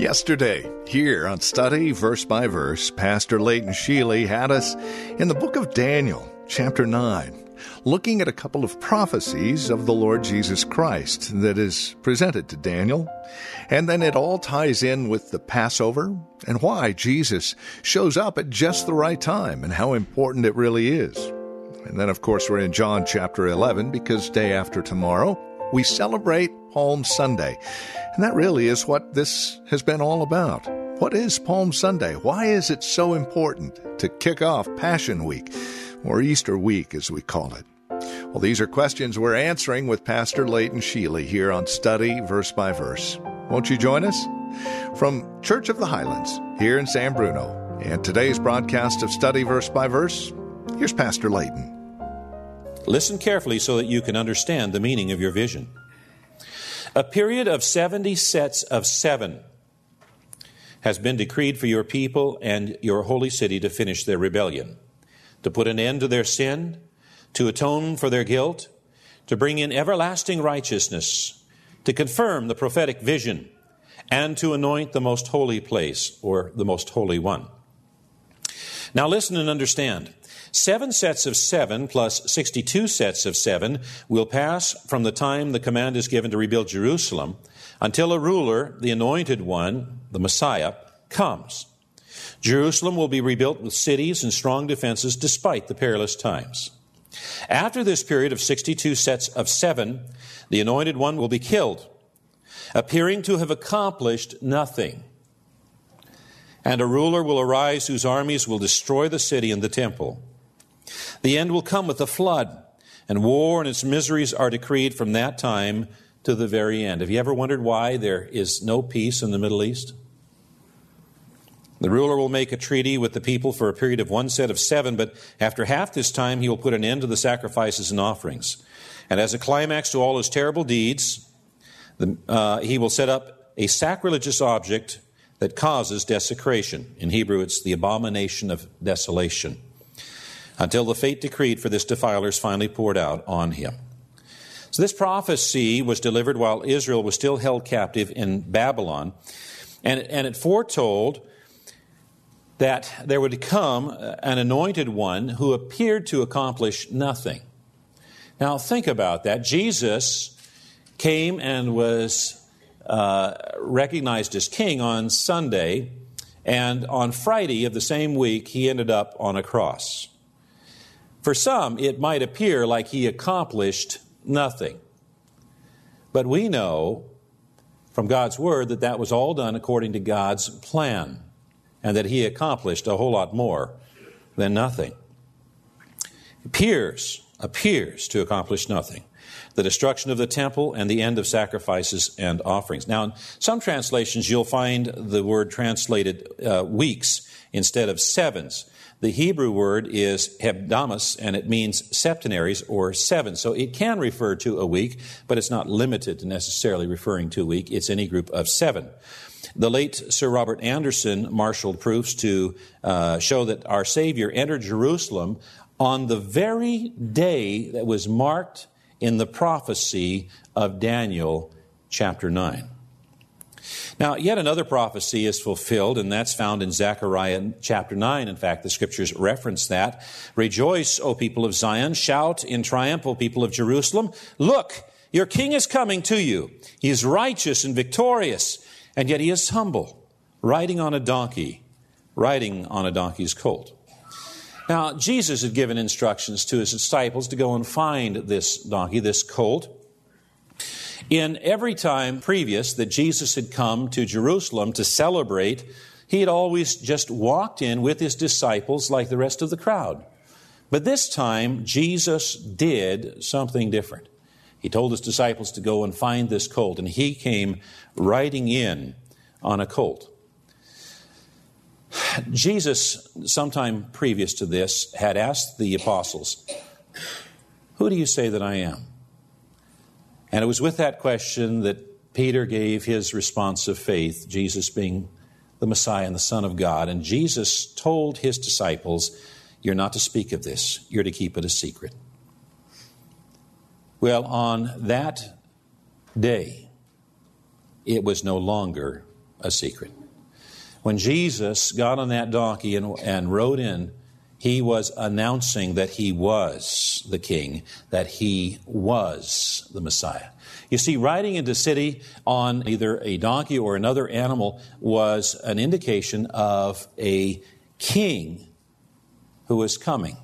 Yesterday, here on Study Verse by Verse, Pastor Leighton Sheely had us in the book of Daniel, chapter 9, looking at a couple of prophecies of the Lord Jesus Christ that is presented to Daniel. And then it all ties in with the Passover and why Jesus shows up at just the right time and how important it really is. And then, of course, we're in John chapter 11 because day after tomorrow, we celebrate Palm Sunday. And that really is what this has been all about. What is Palm Sunday? Why is it so important to kick off Passion Week, or Easter Week as we call it? Well, these are questions we're answering with Pastor Leighton Sheely here on Study Verse by Verse. Won't you join us? From Church of the Highlands here in San Bruno, and today's broadcast of Study Verse by Verse, here's Pastor Leighton. Listen carefully so that you can understand the meaning of your vision. A period of 70 sets of seven has been decreed for your people and your holy city to finish their rebellion, to put an end to their sin, to atone for their guilt, to bring in everlasting righteousness, to confirm the prophetic vision, and to anoint the most holy place or the most holy one. Now listen and understand. Seven sets of seven plus 62 sets of seven will pass from the time the command is given to rebuild Jerusalem until a ruler, the anointed one, the Messiah, comes. Jerusalem will be rebuilt with cities and strong defenses despite the perilous times. After this period of 62 sets of seven, the anointed one will be killed, appearing to have accomplished nothing. And a ruler will arise whose armies will destroy the city and the temple. The end will come with a flood, and war and its miseries are decreed from that time to the very end. Have you ever wondered why there is no peace in the Middle East? The ruler will make a treaty with the people for a period of one set of seven, but after half this time, he will put an end to the sacrifices and offerings. And as a climax to all his terrible deeds, the, uh, he will set up a sacrilegious object that causes desecration. In Hebrew, it's the abomination of desolation until the fate decreed for this defiler is finally poured out on him. So, this prophecy was delivered while Israel was still held captive in Babylon, and, and it foretold that there would come uh, an anointed one who appeared to accomplish nothing. Now, think about that. Jesus came and was uh, recognized as king on Sunday, and on Friday of the same week, he ended up on a cross. For some, it might appear like he accomplished nothing. But we know from God's Word that that was all done according to God's plan and that he accomplished a whole lot more than nothing. Appears, appears to accomplish nothing. The destruction of the temple and the end of sacrifices and offerings. Now, in some translations, you'll find the word translated uh, weeks instead of sevens. The Hebrew word is hebdomas, and it means septenaries or seven. So it can refer to a week, but it's not limited to necessarily referring to a week. It's any group of seven. The late Sir Robert Anderson marshaled proofs to uh, show that our Savior entered Jerusalem on the very day that was marked in the prophecy of Daniel chapter 9. Now, yet another prophecy is fulfilled, and that's found in Zechariah chapter 9. In fact, the scriptures reference that. Rejoice, O people of Zion. Shout in triumph, O people of Jerusalem. Look, your king is coming to you. He is righteous and victorious, and yet he is humble, riding on a donkey, riding on a donkey's colt. Now, Jesus had given instructions to his disciples to go and find this donkey, this colt. In every time previous that Jesus had come to Jerusalem to celebrate, he had always just walked in with his disciples like the rest of the crowd. But this time, Jesus did something different. He told his disciples to go and find this colt, and he came riding in on a colt. Jesus, sometime previous to this, had asked the apostles, Who do you say that I am? And it was with that question that Peter gave his response of faith, Jesus being the Messiah and the Son of God. And Jesus told his disciples, You're not to speak of this, you're to keep it a secret. Well, on that day, it was no longer a secret. When Jesus got on that donkey and, and rode in, he was announcing that he was the king, that he was the Messiah. You see, riding into city on either a donkey or another animal was an indication of a king who was coming.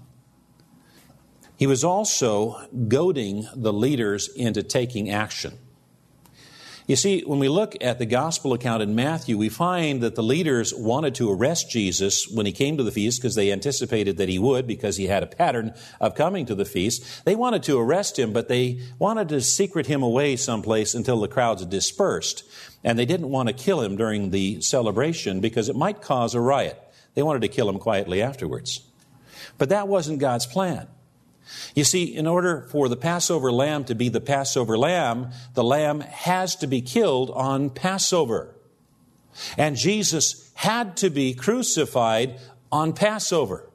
He was also goading the leaders into taking action. You see, when we look at the gospel account in Matthew, we find that the leaders wanted to arrest Jesus when he came to the feast because they anticipated that he would because he had a pattern of coming to the feast. They wanted to arrest him, but they wanted to secret him away someplace until the crowds dispersed. And they didn't want to kill him during the celebration because it might cause a riot. They wanted to kill him quietly afterwards. But that wasn't God's plan. You see, in order for the Passover lamb to be the Passover lamb, the lamb has to be killed on Passover. And Jesus had to be crucified on Passover.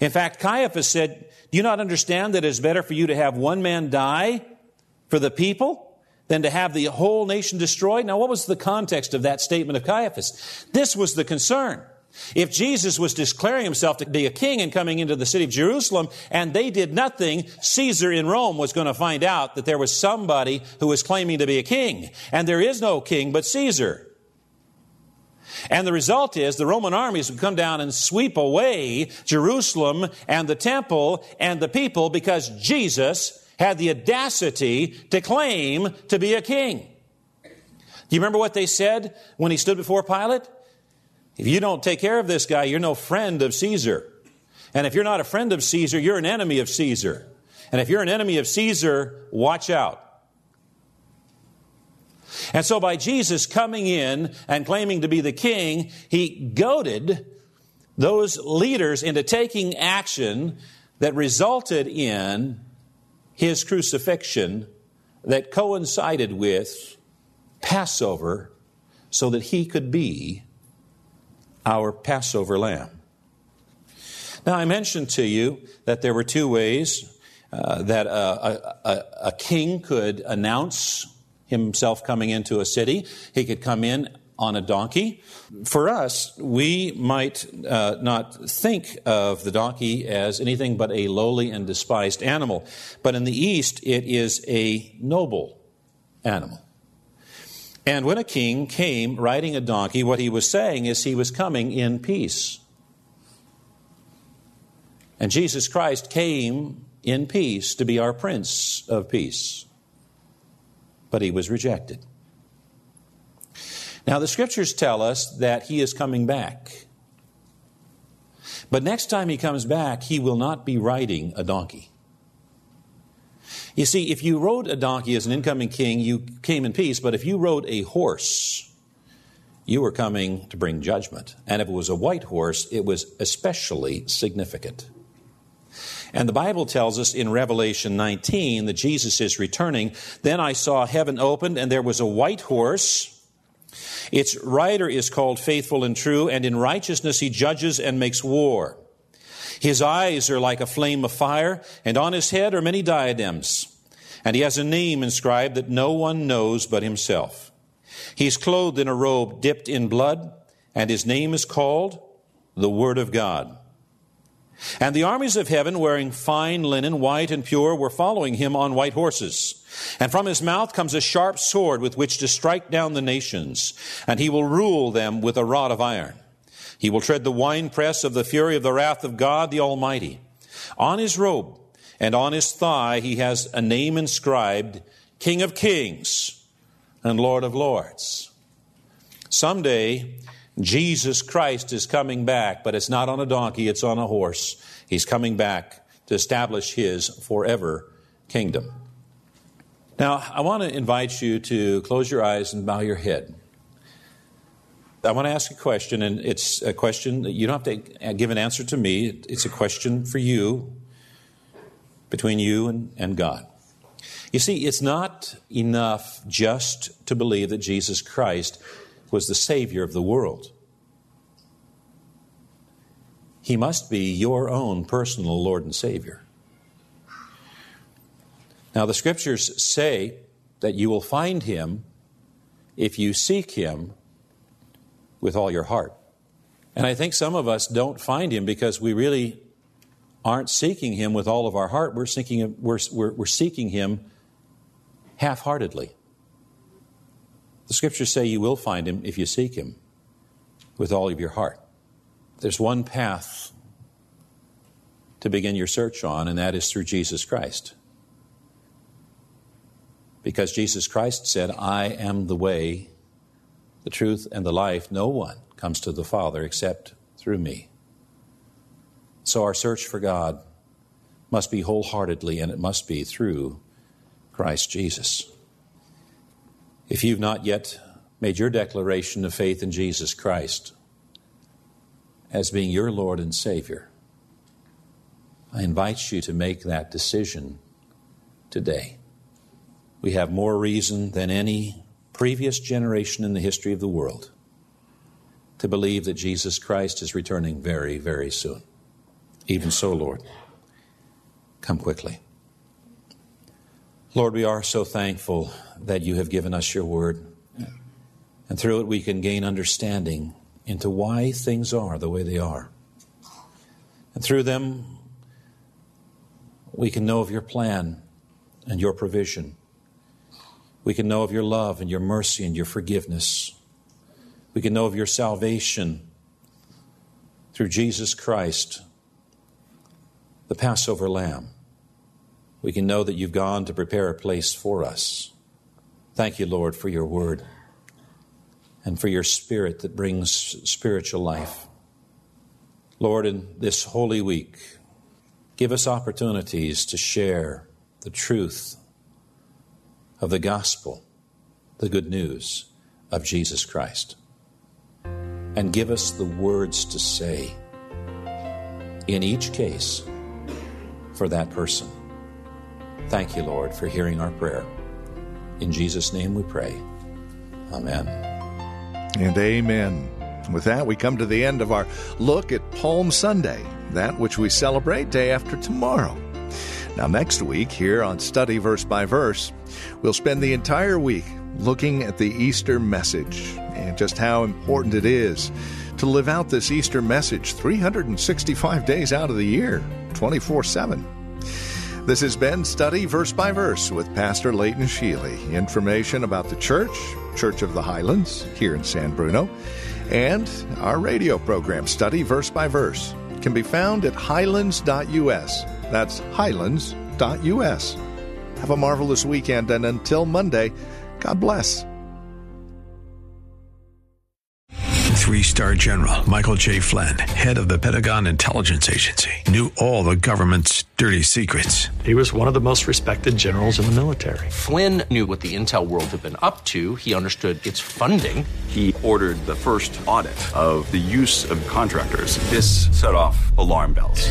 In fact, Caiaphas said, Do you not understand that it is better for you to have one man die for the people than to have the whole nation destroyed? Now, what was the context of that statement of Caiaphas? This was the concern. If Jesus was declaring himself to be a king and coming into the city of Jerusalem and they did nothing, Caesar in Rome was going to find out that there was somebody who was claiming to be a king. And there is no king but Caesar. And the result is the Roman armies would come down and sweep away Jerusalem and the temple and the people because Jesus had the audacity to claim to be a king. Do you remember what they said when he stood before Pilate? If you don't take care of this guy, you're no friend of Caesar. And if you're not a friend of Caesar, you're an enemy of Caesar. And if you're an enemy of Caesar, watch out. And so by Jesus coming in and claiming to be the king, he goaded those leaders into taking action that resulted in his crucifixion that coincided with Passover so that he could be our Passover lamb. Now, I mentioned to you that there were two ways uh, that a, a, a king could announce himself coming into a city. He could come in on a donkey. For us, we might uh, not think of the donkey as anything but a lowly and despised animal, but in the East, it is a noble animal. And when a king came riding a donkey, what he was saying is he was coming in peace. And Jesus Christ came in peace to be our Prince of Peace. But he was rejected. Now, the scriptures tell us that he is coming back. But next time he comes back, he will not be riding a donkey. You see, if you rode a donkey as an incoming king, you came in peace, but if you rode a horse, you were coming to bring judgment. And if it was a white horse, it was especially significant. And the Bible tells us in Revelation 19 that Jesus is returning. Then I saw heaven opened, and there was a white horse. Its rider is called faithful and true, and in righteousness he judges and makes war. His eyes are like a flame of fire, and on his head are many diadems. And he has a name inscribed that no one knows but himself. He's clothed in a robe dipped in blood, and his name is called the Word of God. And the armies of heaven, wearing fine linen, white and pure, were following him on white horses. And from his mouth comes a sharp sword with which to strike down the nations, and he will rule them with a rod of iron. He will tread the winepress of the fury of the wrath of God the Almighty. On his robe and on his thigh he has a name inscribed King of Kings and Lord of Lords. Someday, Jesus Christ is coming back, but it's not on a donkey, it's on a horse. He's coming back to establish his forever kingdom. Now, I want to invite you to close your eyes and bow your head. I want to ask a question, and it's a question that you don't have to give an answer to me. It's a question for you, between you and, and God. You see, it's not enough just to believe that Jesus Christ was the Savior of the world. He must be your own personal Lord and Savior. Now, the scriptures say that you will find Him if you seek Him with all your heart. And I think some of us don't find Him because we really aren't seeking Him with all of our heart. We're seeking Him, we're, we're, we're seeking him half heartedly. The scriptures say you will find Him if you seek Him with all of your heart. There's one path to begin your search on, and that is through Jesus Christ. Because Jesus Christ said, I am the way, the truth, and the life. No one comes to the Father except through me. So our search for God must be wholeheartedly, and it must be through Christ Jesus. If you've not yet made your declaration of faith in Jesus Christ as being your Lord and Savior, I invite you to make that decision today. We have more reason than any previous generation in the history of the world to believe that Jesus Christ is returning very, very soon. Even so, Lord, come quickly. Lord, we are so thankful that you have given us your word. And through it, we can gain understanding into why things are the way they are. And through them, we can know of your plan and your provision. We can know of your love and your mercy and your forgiveness. We can know of your salvation through Jesus Christ, the Passover lamb. We can know that you've gone to prepare a place for us. Thank you, Lord, for your word and for your spirit that brings spiritual life. Lord, in this holy week, give us opportunities to share the truth of the gospel, the good news of Jesus Christ. And give us the words to say in each case for that person. Thank you, Lord, for hearing our prayer. In Jesus' name we pray. Amen. And amen. With that, we come to the end of our look at Palm Sunday, that which we celebrate day after tomorrow. Now, next week, here on Study Verse by Verse, we'll spend the entire week looking at the Easter message and just how important it is to live out this Easter message 365 days out of the year, 24 7. This has been Study Verse by Verse with Pastor Leighton Sheely. Information about the church, Church of the Highlands, here in San Bruno, and our radio program, Study Verse by Verse, can be found at highlands.us. That's highlands.us. Have a marvelous weekend, and until Monday, God bless. Three star general Michael J. Flynn, head of the Pentagon Intelligence Agency, knew all the government's dirty secrets. He was one of the most respected generals in the military. Flynn knew what the intel world had been up to, he understood its funding. He ordered the first audit of the use of contractors. This set off alarm bells.